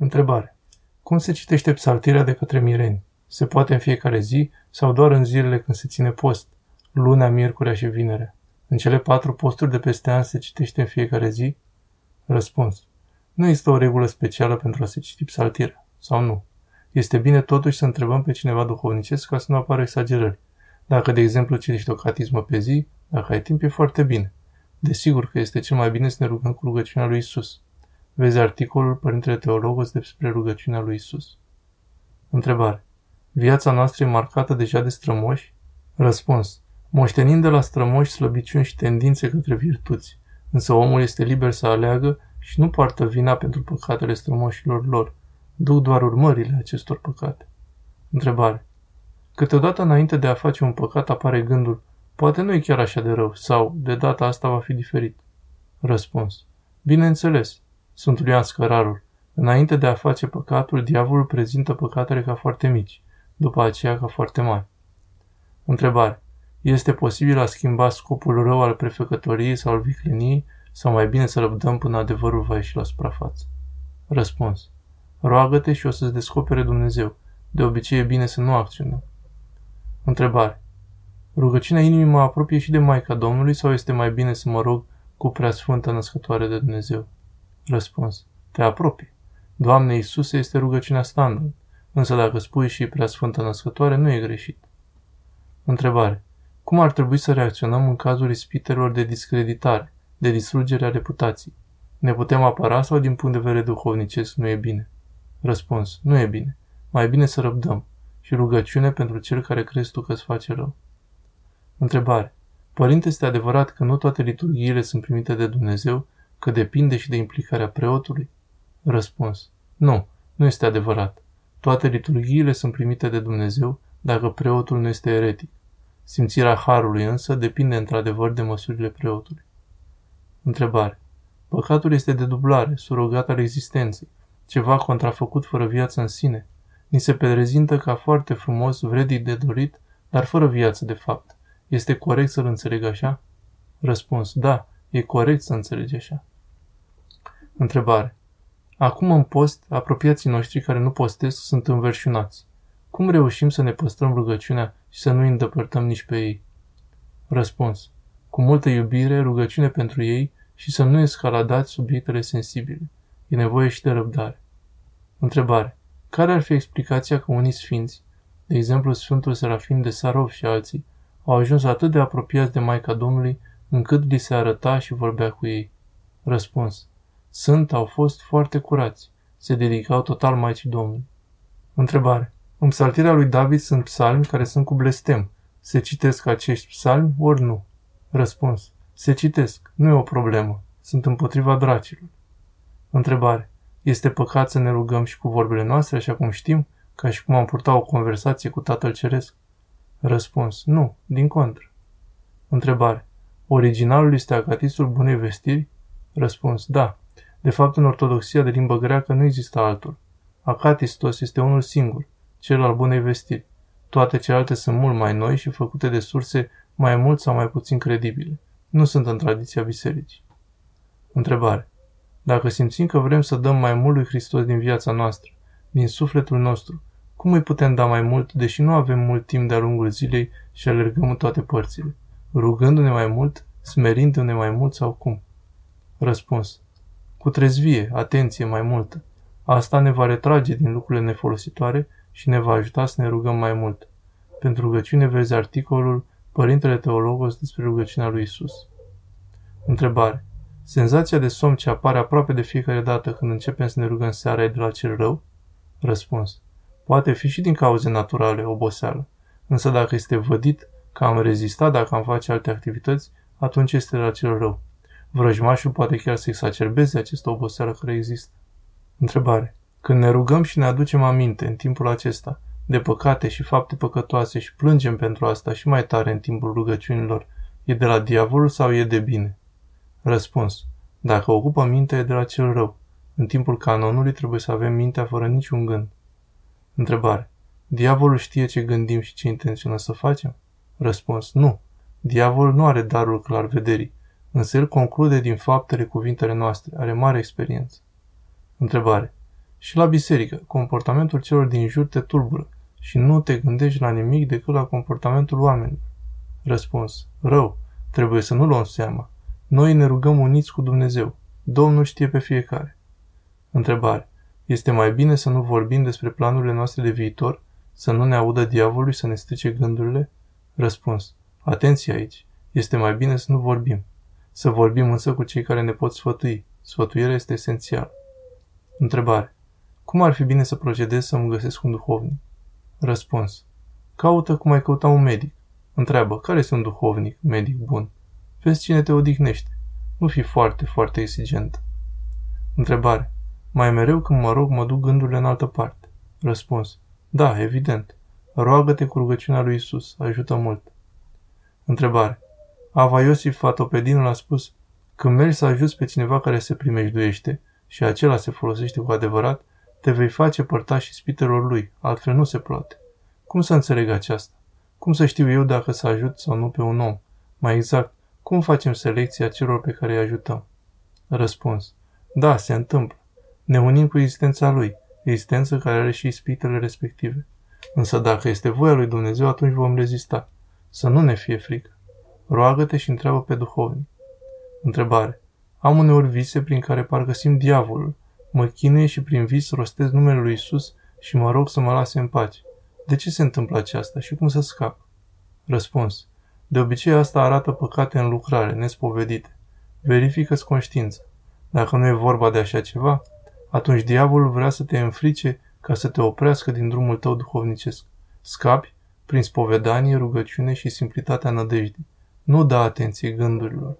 Întrebare. Cum se citește psaltirea de către mireni? Se poate în fiecare zi sau doar în zilele când se ține post? Luna, miercurea și vinerea. În cele patru posturi de peste an se citește în fiecare zi? Răspuns. Nu există o regulă specială pentru a se citi psaltirea. Sau nu? Este bine totuși să întrebăm pe cineva duhovnicesc ca să nu apară exagerări. Dacă, de exemplu, citești o catismă pe zi, dacă ai timp, e foarte bine. Desigur că este cel mai bine să ne rugăm cu rugăciunea lui Isus. Vezi articolul Părintele Teologos despre rugăciunea lui Isus. Întrebare. Viața noastră e marcată deja de strămoși? Răspuns. Moștenind de la strămoși slăbiciuni și tendințe către virtuți, însă omul este liber să aleagă și nu poartă vina pentru păcatele strămoșilor lor, duc doar urmările acestor păcate. Întrebare. Câteodată înainte de a face un păcat apare gândul, poate nu e chiar așa de rău, sau de data asta va fi diferit. Răspuns. Bineînțeles, Sfântul Ioan Scărarul. Înainte de a face păcatul, diavolul prezintă păcatele ca foarte mici, după aceea ca foarte mari. Întrebare. Este posibil a schimba scopul rău al prefecătoriei sau al vicleniei sau mai bine să răbdăm până adevărul va ieși la suprafață? Răspuns. Roagă-te și o să-ți descopere Dumnezeu. De obicei e bine să nu acționăm. Întrebare. Rugăciunea inimii mă apropie și de Maica Domnului sau este mai bine să mă rog cu preasfântă născătoare de Dumnezeu? Răspuns. Te apropii. Doamne Iisuse este rugăciunea standard, însă dacă spui și preasfântă născătoare, nu e greșit. Întrebare. Cum ar trebui să reacționăm în cazul ispitelor de discreditare, de distrugere a reputației? Ne putem apăra sau din punct de vedere duhovnicesc nu e bine? Răspuns. Nu e bine. Mai bine să răbdăm. Și rugăciune pentru cel care crezi tu că îți face rău. Întrebare. Părinte, este adevărat că nu toate liturghiile sunt primite de Dumnezeu, că depinde și de implicarea preotului? Răspuns. Nu, nu este adevărat. Toate liturghiile sunt primite de Dumnezeu dacă preotul nu este eretic. Simțirea harului însă depinde într-adevăr de măsurile preotului. Întrebare. Păcatul este de dublare, surogat al existenței, ceva contrafăcut fără viață în sine. Ni se prezintă ca foarte frumos, vredit de dorit, dar fără viață de fapt. Este corect să-l înțeleg așa? Răspuns. Da, e corect să înțelegi așa. Întrebare. Acum în post, apropiații noștri care nu postesc sunt înverșunați. Cum reușim să ne păstrăm rugăciunea și să nu îi îndepărtăm nici pe ei? Răspuns. Cu multă iubire, rugăciune pentru ei și să nu escaladați subiectele sensibile. E nevoie și de răbdare. Întrebare. Care ar fi explicația că unii sfinți, de exemplu Sfântul Serafim de Sarov și alții, au ajuns atât de apropiați de Maica Domnului, încât li se arăta și vorbea cu ei? Răspuns. Sunt, au fost foarte curați. Se dedicau total Maicii Domnului. Întrebare. În psaltirea lui David sunt psalmi care sunt cu blestem. Se citesc acești psalmi ori nu? Răspuns. Se citesc. Nu e o problemă. Sunt împotriva dracilor. Întrebare. Este păcat să ne rugăm și cu vorbele noastre, așa cum știm, ca și cum am purta o conversație cu Tatăl Ceresc? Răspuns. Nu, din contră. Întrebare. Originalul este acatistul bunei vestiri? Răspuns. Da. De fapt, în ortodoxia de limbă greacă nu există altul. Acatistos este unul singur, cel al bunei vestiri. Toate celelalte sunt mult mai noi și făcute de surse mai mult sau mai puțin credibile. Nu sunt în tradiția bisericii. Întrebare. Dacă simțim că vrem să dăm mai mult lui Hristos din viața noastră, din sufletul nostru, cum îi putem da mai mult, deși nu avem mult timp de-a lungul zilei și alergăm în toate părțile? Rugându-ne mai mult, smerindu-ne mai mult sau cum? Răspuns. Cu trezvie, atenție mai multă. Asta ne va retrage din lucrurile nefolositoare și ne va ajuta să ne rugăm mai mult. Pentru rugăciune vezi articolul Părintele Teologos despre rugăciunea lui Isus. Întrebare. Senzația de somn ce apare aproape de fiecare dată când începem să ne rugăm seara e de la cel rău? Răspuns. Poate fi și din cauze naturale, oboseală. Însă dacă este vădit că am rezistat dacă am face alte activități, atunci este de la cel rău. Vrăjmașul poate chiar să exacerbeze această oboseală care există. Întrebare. Când ne rugăm și ne aducem aminte în timpul acesta de păcate și fapte păcătoase și plângem pentru asta și mai tare în timpul rugăciunilor, e de la diavol sau e de bine? Răspuns. Dacă ocupă mintea, e de la cel rău. În timpul canonului trebuie să avem mintea fără niciun gând. Întrebare. Diavolul știe ce gândim și ce intenționăm să facem? Răspuns. Nu. Diavolul nu are darul clar vederii, însă el conclude din faptele cuvintele noastre, are mare experiență. Întrebare. Și la biserică, comportamentul celor din jur te tulbură și nu te gândești la nimic decât la comportamentul oamenilor. Răspuns. Rău. Trebuie să nu luăm seama. Noi ne rugăm uniți cu Dumnezeu. Domnul știe pe fiecare. Întrebare. Este mai bine să nu vorbim despre planurile noastre de viitor, să nu ne audă diavolul să ne strice gândurile? Răspuns. Atenție aici. Este mai bine să nu vorbim. Să vorbim însă cu cei care ne pot sfătui. Sfătuirea este esențială. Întrebare. Cum ar fi bine să procedez să-mi găsesc un duhovnic? Răspuns. Caută cum ai căuta un medic. Întreabă, care este un duhovnic, medic bun? Vezi cine te odihnește. Nu fi foarte, foarte exigent. Întrebare. Mai mereu când mă rog, mă duc gândurile în altă parte. Răspuns. Da, evident. Roagă-te cu rugăciunea lui Isus. Ajută mult. Întrebare. Ava Iosif Fatopedinul a spus, când mergi să ajuți pe cineva care se primejduiește și acela se folosește cu adevărat, te vei face părtaș spitelor lui, altfel nu se poate. Cum să înțeleg aceasta? Cum să știu eu dacă să ajut sau nu pe un om? Mai exact, cum facem selecția celor pe care îi ajutăm? Răspuns. Da, se întâmplă. Ne unim cu existența lui, existență care are și ispitele respective. Însă dacă este voia lui Dumnezeu, atunci vom rezista. Să nu ne fie frică. Roagă-te și întreabă pe duhovnic. Întrebare. Am uneori vise prin care parcă simt diavolul. Mă chinuie și prin vis rostez numele lui Isus și mă rog să mă lase în pace. De ce se întâmplă aceasta și cum să scap? Răspuns. De obicei asta arată păcate în lucrare, nespovedite. Verifică-ți conștiința. Dacă nu e vorba de așa ceva, atunci diavolul vrea să te înfrice ca să te oprească din drumul tău duhovnicesc. Scapi prin spovedanie, rugăciune și simplitatea nădejdii. Nu da atenție gândurilor.